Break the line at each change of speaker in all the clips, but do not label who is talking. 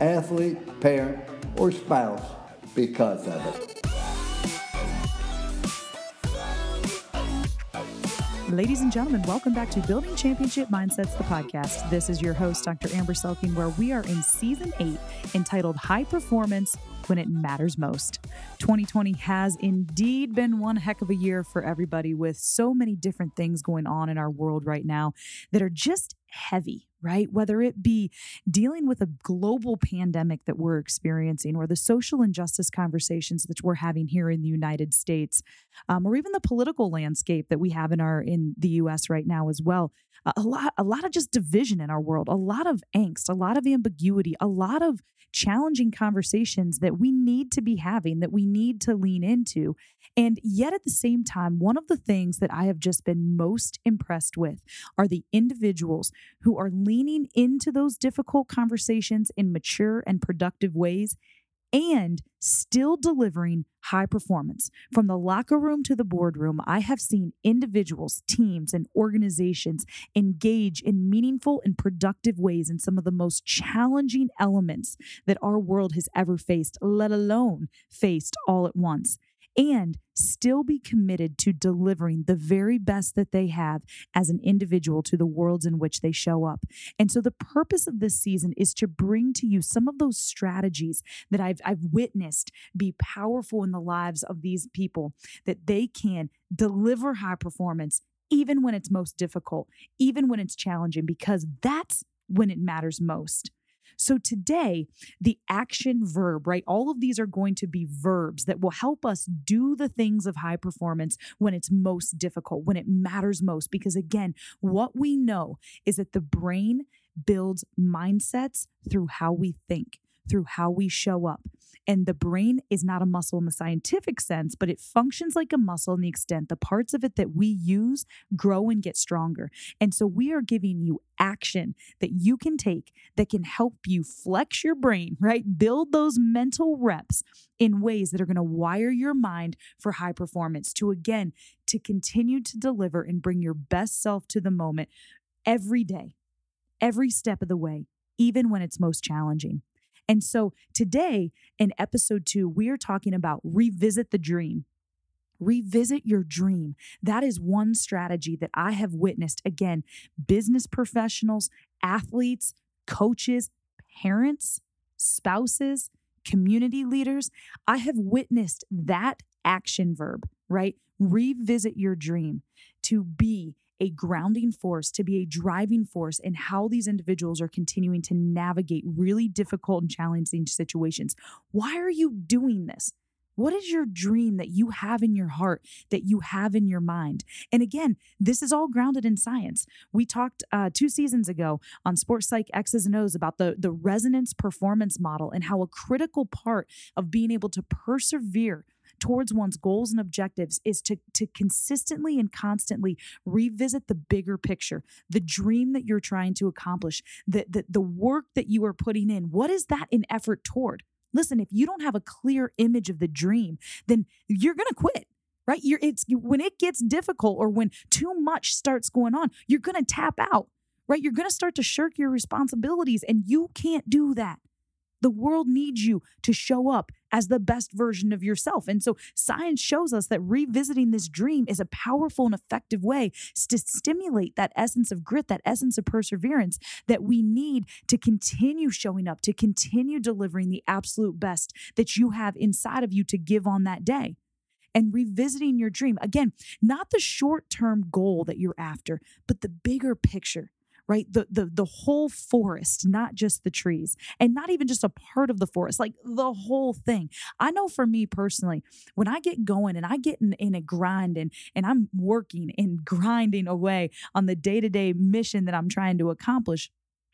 athlete, parent, or spouse because of it.
Ladies and gentlemen, welcome back to Building Championship Mindsets, the podcast. This is your host, Dr. Amber Selking, where we are in season eight entitled High Performance When It Matters Most. 2020 has indeed been one heck of a year for everybody with so many different things going on in our world right now that are just heavy, right? Whether it be dealing with a global pandemic that we're experiencing, or the social injustice conversations that we're having here in the United States, um, or even the political landscape that we have in our in the U.S. right now as well. A lot, a lot of just division in our world, a lot of angst, a lot of ambiguity, a lot of challenging conversations that we need to be having, that we need to lean into. And yet, at the same time, one of the things that I have just been most impressed with are the individuals who are leaning into those difficult conversations in mature and productive ways and still delivering high performance. From the locker room to the boardroom, I have seen individuals, teams, and organizations engage in meaningful and productive ways in some of the most challenging elements that our world has ever faced, let alone faced all at once and still be committed to delivering the very best that they have as an individual to the worlds in which they show up. And so the purpose of this season is to bring to you some of those strategies that I've I've witnessed be powerful in the lives of these people that they can deliver high performance even when it's most difficult, even when it's challenging because that's when it matters most. So today, the action verb, right? All of these are going to be verbs that will help us do the things of high performance when it's most difficult, when it matters most. Because again, what we know is that the brain builds mindsets through how we think through how we show up. And the brain is not a muscle in the scientific sense, but it functions like a muscle in the extent the parts of it that we use grow and get stronger. And so we are giving you action that you can take that can help you flex your brain, right? Build those mental reps in ways that are going to wire your mind for high performance to again, to continue to deliver and bring your best self to the moment every day, every step of the way, even when it's most challenging. And so today in episode two, we are talking about revisit the dream. Revisit your dream. That is one strategy that I have witnessed. Again, business professionals, athletes, coaches, parents, spouses, community leaders. I have witnessed that action verb, right? Revisit your dream to be a grounding force, to be a driving force in how these individuals are continuing to navigate really difficult and challenging situations. Why are you doing this? What is your dream that you have in your heart, that you have in your mind? And again, this is all grounded in science. We talked uh, two seasons ago on Sports Psych X's and O's about the, the resonance performance model and how a critical part of being able to persevere towards one's goals and objectives is to, to consistently and constantly revisit the bigger picture, the dream that you're trying to accomplish, the, the, the work that you are putting in. What is that in effort toward? Listen, if you don't have a clear image of the dream, then you're going to quit right you're it's when it gets difficult or when too much starts going on you're going to tap out right you're going to start to shirk your responsibilities and you can't do that the world needs you to show up as the best version of yourself. And so science shows us that revisiting this dream is a powerful and effective way to stimulate that essence of grit, that essence of perseverance that we need to continue showing up, to continue delivering the absolute best that you have inside of you to give on that day and revisiting your dream. Again, not the short term goal that you're after, but the bigger picture right? The, the, the whole forest, not just the trees, and not even just a part of the forest, like the whole thing. I know for me personally, when I get going and I get in, in a grind and, and I'm working and grinding away on the day to day mission that I'm trying to accomplish,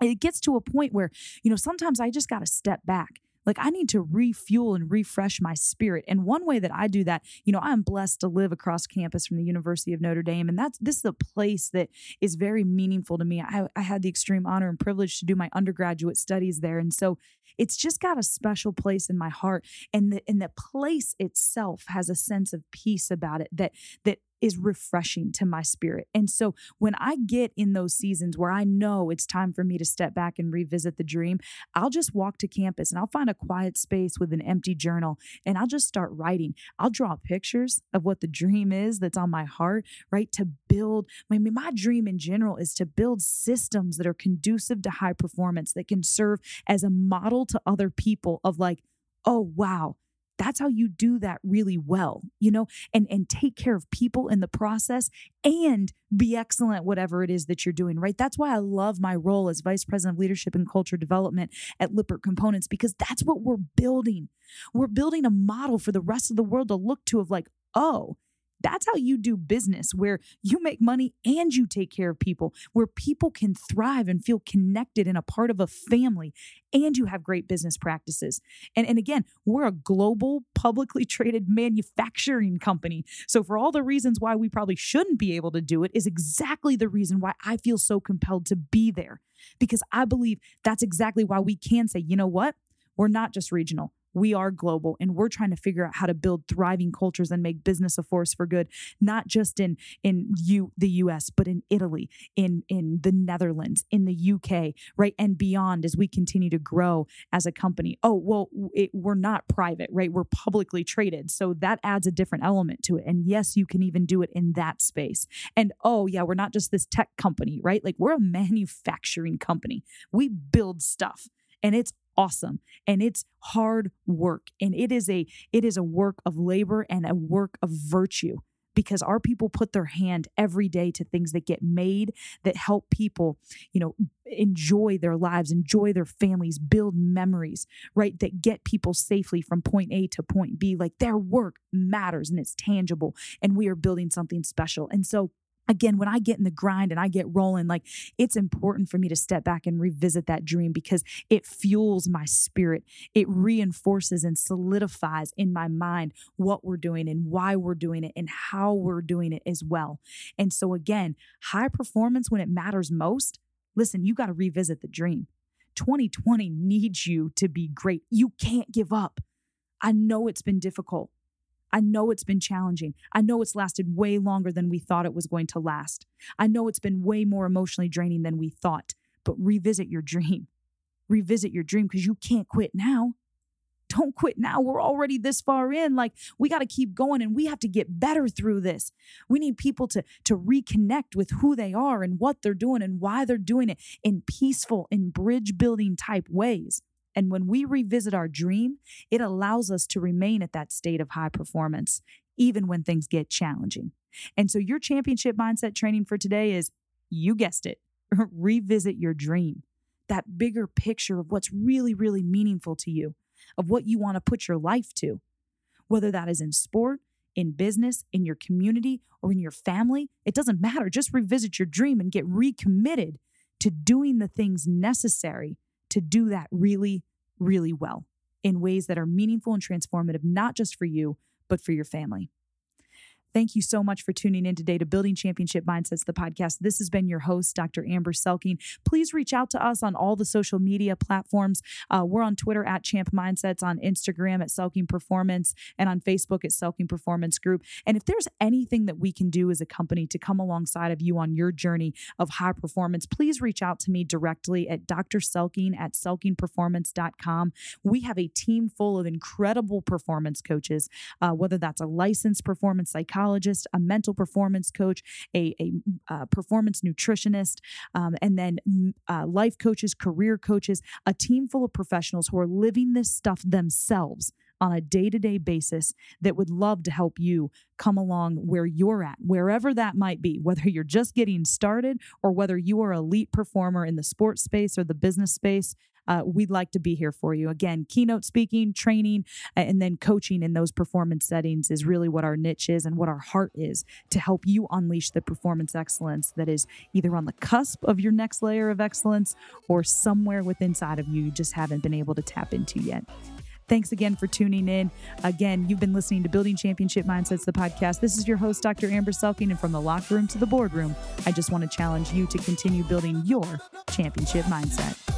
it gets to a point where, you know, sometimes I just got to step back Like I need to refuel and refresh my spirit. And one way that I do that, you know, I'm blessed to live across campus from the University of Notre Dame. And that's this is a place that is very meaningful to me. I, I had the extreme honor and privilege to do my undergraduate studies there. And so it's just got a special place in my heart. And the and the place itself has a sense of peace about it that that is refreshing to my spirit. And so when I get in those seasons where I know it's time for me to step back and revisit the dream, I'll just walk to campus and I'll find a quiet space with an empty journal and I'll just start writing. I'll draw pictures of what the dream is that's on my heart, right? To build, I mean, my dream in general is to build systems that are conducive to high performance that can serve as a model to other people of like, oh, wow that's how you do that really well you know and and take care of people in the process and be excellent whatever it is that you're doing right? That's why i love my role as vice president of leadership and culture development at lippert components because that's what we're building. We're building a model for the rest of the world to look to of like oh that's how you do business, where you make money and you take care of people, where people can thrive and feel connected and a part of a family, and you have great business practices. And, and again, we're a global, publicly traded manufacturing company. So, for all the reasons why we probably shouldn't be able to do it, is exactly the reason why I feel so compelled to be there. Because I believe that's exactly why we can say, you know what? We're not just regional we are global and we're trying to figure out how to build thriving cultures and make business a force for good not just in in you the US but in Italy in in the Netherlands in the UK right? And beyond as we continue to grow as a company. Oh well it, we're not private right? We're publicly traded. So that adds a different element to it. And yes you can even do it in that space. And oh yeah we're not just this tech company right? Like we're a manufacturing company. We build stuff and it's awesome and it's hard work and it is a it is a work of labor and a work of virtue because our people put their hand every day to things that get made that help people you know enjoy their lives enjoy their families build memories right that get people safely from point a to point b. Like their work matters and it's tangible and we are building something special. And so again, when I get in the grind and I get rolling, like it's important for me to step back and revisit that dream because it fuels my spirit. It reinforces and solidifies in my mind what we're doing and why we're doing it and how we're doing it as well. And so, again, high performance when it matters most, listen, you got to revisit the dream. 2020 needs you to be great. You can't give up. I know it's been difficult. I know it's been challenging. I know it's lasted way longer than we thought it was going to last. I know it's been way more emotionally draining than we thought. But revisit your dream. Revisit your dream because you can't quit now. Don't quit now. We're already this far in. Like we got to keep going and we have to get better through this. We need people to to reconnect with who they are and what they're doing and why they're doing it in peaceful in bridge building type ways. And when we revisit our dream, it allows us to remain at that state of high performance, even when things get challenging. And so, your championship mindset training for today is you guessed it, revisit your dream, that bigger picture of what's really, really meaningful to you, of what you want to put your life to, whether that is in sport, in business, in your community, or in your family. It doesn't matter. Just revisit your dream and get recommitted to doing the things necessary to do that really, really well in ways that are meaningful and transformative, not just for you, but for your family. Thank you so much for tuning in today to Building Championship Mindsets, the podcast. This has been your host, Dr. Amber Selking. Please reach out to us on all the social media platforms. Uh, we're on Twitter at Champ Mindsets, on Instagram at Selking Performance, and on Facebook at Selking Performance Group. And if there's anything that we can do as a company to come alongside of you on your journey of high performance, please reach out to me directly at Dr. Selking at selkingperformance.com. We have a team full of incredible performance coaches, uh, whether that's a licensed performance psychologist psychologist, a mental performance coach, a, a uh, performance nutritionist, um, and then uh, life coaches, career coaches, a team full of professionals who are living this stuff themselves on a day to day basis that would love to help you come along where you're at, wherever that might be, whether you're just getting started or whether you are a elite performer in the sports space or the business space uh, we'd like to be here for you. Again, keynote speaking, training, and then coaching in those performance settings is really what our niche is and what our heart is to help you unleash the performance excellence that is either on the cusp of your next layer of excellence or somewhere within inside of you you just haven't been able to tap into yet. Thanks again for tuning in. Again, you've been listening to Building Championship Mindsets, the podcast. This is your host, Dr. Amber Selking, and from the locker room to the boardroom, I just want to challenge you to continue building your championship mindset.